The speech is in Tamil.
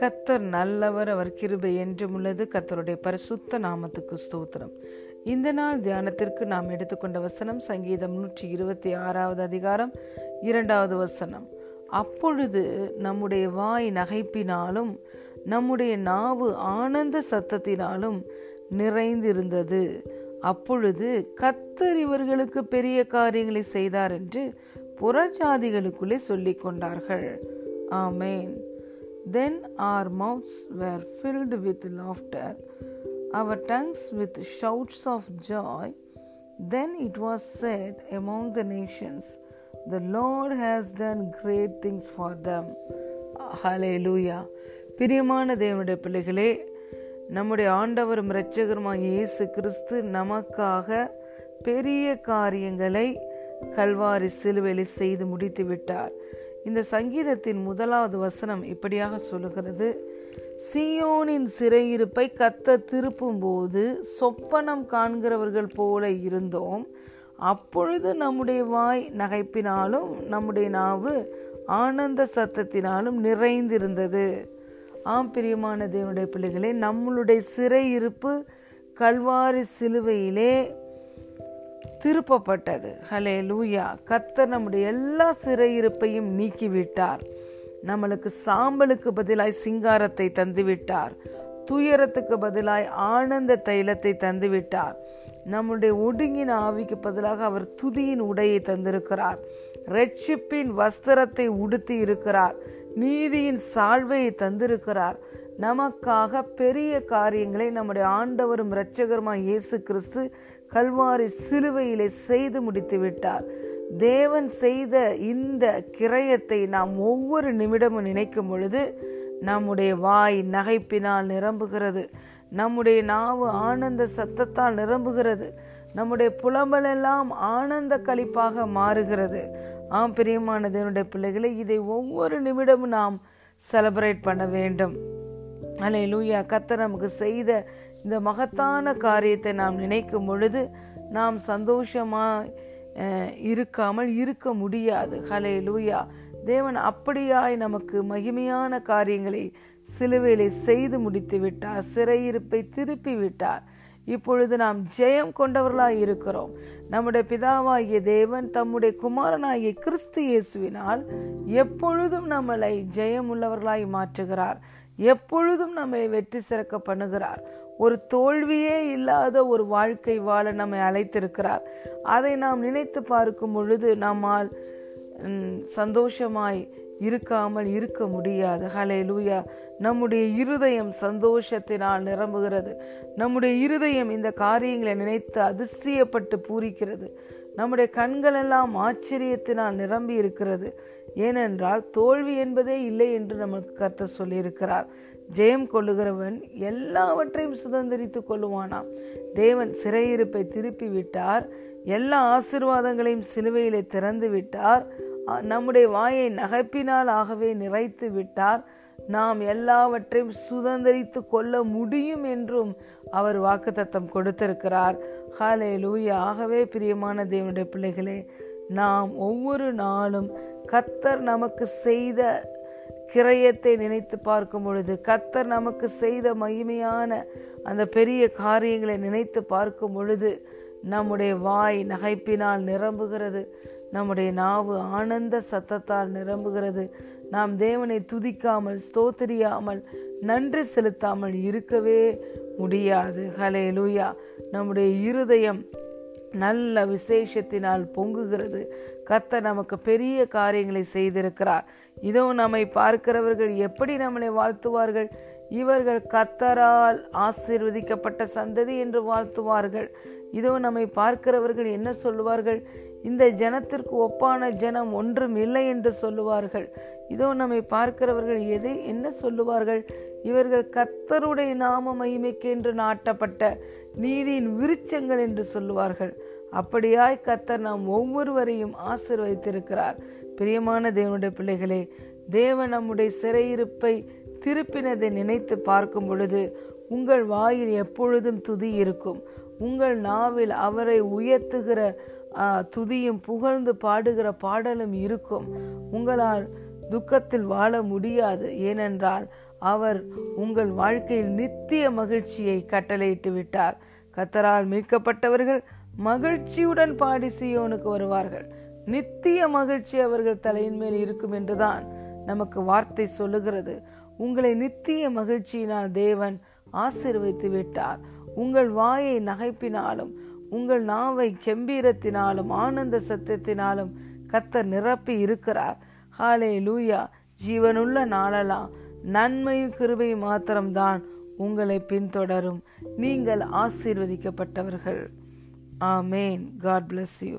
கத்தர் நல்லவர் அவர் கிருபை என்றும் உள்ளது. கத்தருடைய பரிசுத்த நாமத்துக்கு ஸ்தோத்திரம். இந்த நாள் தியானத்திற்கு நாம் எடுத்துக்கொண்ட வசனம் சங்கீதம் நூற்றி இருபத்தி ஆறாவது அதிகாரம் இரண்டாவது வசனம். அப்பொழுது நம்முடைய வாய் நகைப்பினாலும் நம்முடைய நாவு ஆனந்த சத்தத்தினாலும் நிறைந்திருந்தது. அப்பொழுது கத்தர் இவர்களுக்கு பெரிய காரியங்களை செய்தார் என்று புறஜாதிகளுக்குள்ளே சொல்லிக் கொண்டார்கள் amen then our mouths were filled with laughter our tongues with shouts of joy then it was said among the nations the lord has done great things for them hallelujah பிரியமான தேவனுடைய பிள்ளைகளே நம்முடைய ஆண்டவரும் இரட்சகருமாகிய இயேசு கிறிஸ்து நமக்காக பெரிய காரியங்களை கல்வாரி சிலுவையில் செய்து முடித்து விட்டார். இந்த சங்கீதத்தின் முதலாவது வசனம் இப்படியாக சொல்லுகிறது. சியோனின் சிறையிருப்பை கத்த திருப்பும் போது சொப்பனம் காண்கிறவர்கள் போல இருந்தோம். அப்பொழுது நம்முடைய வாய் நகைப்பினாலும் நம்முடைய நாவு ஆனந்த சத்தத்தினாலும் நிறைந்திருந்தது. ஆம் பிரியமான தேவனுடைய பிள்ளைகளே நம்மளுடைய சிறையிருப்பு கல்வாரி சிலுவையிலே திருப்பப்பட்டது. ஹலே லூயா கத்தர் நம்முடைய எல்லா சிறையிருப்பையும் நீக்கிவிட்டார். நம்மளுக்கு சாம்பலுக்கு பதிலாய் சிங்காரத்தை தந்துவிட்டார். துயரத்துக்கு பதிலாய் ஆனந்த தைலத்தை தந்துவிட்டார். நம்முடைய ஒடுங்கின ஆவிக்கு பதிலாக அவர் துதியின் உடையை தந்திருக்கிறார். ரெட்சிப்பின் வஸ்திரத்தை உடுத்தி இருக்கிறார். நீதியின் சால்வையை தந்திருக்கிறார். நமக்காக பெரிய காரியங்களை நம்முடைய ஆண்டவரும் இரட்சகருமா இயேசு கிறிஸ்து கல்வாரி சிலுவையிலே செய்து முடித்து விட்டார். தேவன் செய்த இந்த கிரயத்தை நாம் ஒவ்வொரு நிமிடமும் நினைக்கும் பொழுது நம்முடைய வாய் நகைப்பினால் நிரம்புகிறது. நம்முடைய நாவு ஆனந்த சத்தத்தால் நிரம்புகிறது. நம்முடைய புலம்பல் எல்லாம் ஆனந்த கழிப்பாக மாறுகிறது. ஆம் பிரியமான தேவனுடைய பிள்ளைகளை இதை ஒவ்வொரு நிமிடமும் நாம் செலிப்ரேட் பண்ண வேண்டும். அலை லூயா கத்த நமக்கு செய்த இந்த மகத்தான காரியத்தை நாம் நினைக்கும் பொழுது நாம் சந்தோஷமாக இருக்காமல் இருக்க முடியாது. ஹலே லூயா தேவன் அப்படியாய் நமக்கு மகிமையான காரியங்களை சிலுவையிலே செய்து முடித்து விட்டார். சிறையிருப்பை திருப்பி விட்டார். இப்பொழுது நாம் ஜெயம் கொண்டவர்களாய் இருக்கிறோம். நம்முடைய பிதாவாகிய தேவன் தம்முடைய குமாரனாகிய கிறிஸ்து இயேசுவினால் எப்பொழுதும் நம்மளை ஜெயம் உள்ளவர்களாய் மாற்றுகிறார். எப்பொழுதும் நம்மை வெற்றி சிறக்க பண்ணுகிறார். ஒரு தோல்வியே இல்லாத ஒரு வாழ்க்கை வாழ நம்மை அழைத்திருக்கிறார். அதை நாம் நினைத்து பார்க்கும் பொழுது நம்மால் சந்தோஷமாய் இருக்காமல் இருக்க முடியாது. ஹலே லூயா நம்முடைய இருதயம் சந்தோஷத்தினால் நிரம்புகிறது. நம்முடைய இருதயம் இந்த காரியங்களை நினைத்து அதிசயப்பட்டு பூரிக்கிறது. நம்முடைய கண்கள் எல்லாம் ஆச்சரியத்தினால் நிரம்பி இருக்கிறது. ஏனென்றால் தோல்வி என்பதே இல்லை என்று நமக்கு கத்த சொல்லியிருக்கிறார். ஜெயம் கொள்ளுகிறவன் எல்லாவற்றையும் சுதந்திரித்து கொள்ளுவானாம். தேவன் சிறையிருப்பை திருப்பி விட்டார் எல்லா ஆசிர்வாதங்களையும் சிலுவையிலே திறந்து விட்டார் நம்முடைய வாயை நகைப்பினால் ஆகவே நிறைத்து விட்டார் நாம் எல்லாவற்றையும் சுதந்திரித்து கொள்ள முடியும் என்றும் அவர் வாக்குத்தத்தம் கொடுத்திருக்கிறார். ஹாலே லூயா ஆகவே பிரியமான தேவனுடைய பிள்ளைகளே நாம் ஒவ்வொரு நாளும் கத்தர் நமக்கு செய்த கிரயத்தை நினைத்து பார்க்கும் பொழுது கத்தர் நமக்கு செய்த மகிமையான அந்த பெரிய காரியங்களை நினைத்து பார்க்கும் பொழுது நம்முடைய வாய் நகைப்பினால் நிரம்புகிறது நம்முடைய நாவு ஆனந்த சத்தத்தால் நிரம்புகிறது நாம் தேவனை துதிக்காமல் ஸ்தோத்திரியாமல் நன்றி செலுத்தாமல் இருக்கவே முடியாது. ஹலே லூயா நம்முடைய இருதயம் நல்ல விசேஷத்தினால் பொங்குகிறது. கத்த நமக்கு பெரிய காரியங்களை செய்திருக்கிறார். இதோ நம்மை பார்க்கிறவர்கள் எப்படி நம்மளை வாழ்த்துவார்கள்? இவர்கள் கத்தரால் ஆசீர்வதிக்கப்பட்ட சந்ததி என்று வாழ்த்துவார்கள். இதோ நம்மை பார்க்கிறவர்கள் என்ன சொல்லுவார்கள்? இந்த ஜனத்திற்கு ஒப்பான ஜனம் ஒன்றும் இல்லை என்று சொல்லுவார்கள். இதோ நம்மை பார்க்கிறவர்கள் எதை என்ன சொல்லுவார்கள்? இவர்கள் கத்தருடைய நாம மகிமைக்கென்று நாட்டப்பட்ட நீதியின் விருச்சங்கள் என்று சொல்லுவார்கள். அப்படியாய் கத்தர் நாம் ஒவ்வொருவரையும் ஆசிர்வதித்திருக்கிறார். பிரியமான தேவனுடைய பிள்ளைகளே தேவன் நம்முடைய சிறையிருப்பை திருப்பினதை நினைத்து பார்க்கும் பொழுது உங்கள் வாயில் எப்பொழுதும் துதி இருக்கும். உங்கள் நாவில் அவரை உயர்த்துகிற துதியும் புகழ்ந்து பாடுகிற பாடலும் இருக்கும். உங்களால் துக்கத்தில் வாழ முடியாது. ஏனென்றால் அவர் உங்கள் வாழ்க்கையில் நித்திய மகிழ்ச்சியை கட்டளையிட்டு விட்டார். கத்தரால் மீட்கப்பட்டவர்கள் மகிழ்ச்சியுடன் பாடி சியோனுக்கு வருவார்கள். நித்திய மகிழ்ச்சி அவர்கள் தலையின் மேல் இருக்கும் என்றுதான் நமக்கு வார்த்தை சொல்லுகிறது. உங்களை நித்திய மகிழ்ச்சியினால் தேவன் ஆசிர்வதித்து விட்டார். உங்கள் வாயை நகைப்பினாலும் உங்கள் நாவை கெம்பீரத்தினாலும் ஆனந்த சத்தத்தினாலும் கத்தர் நிரப்பி இருக்கிறார். ஹாலே லூயா ஜீவனுள்ள நாளெல்லாம் நன்மையும் கிருபையும் மாத்திரம்தான் உங்களை பின்தொடரும். நீங்கள் ஆசீர்வதிக்கப்பட்டவர்கள். ஆமேன். God bless you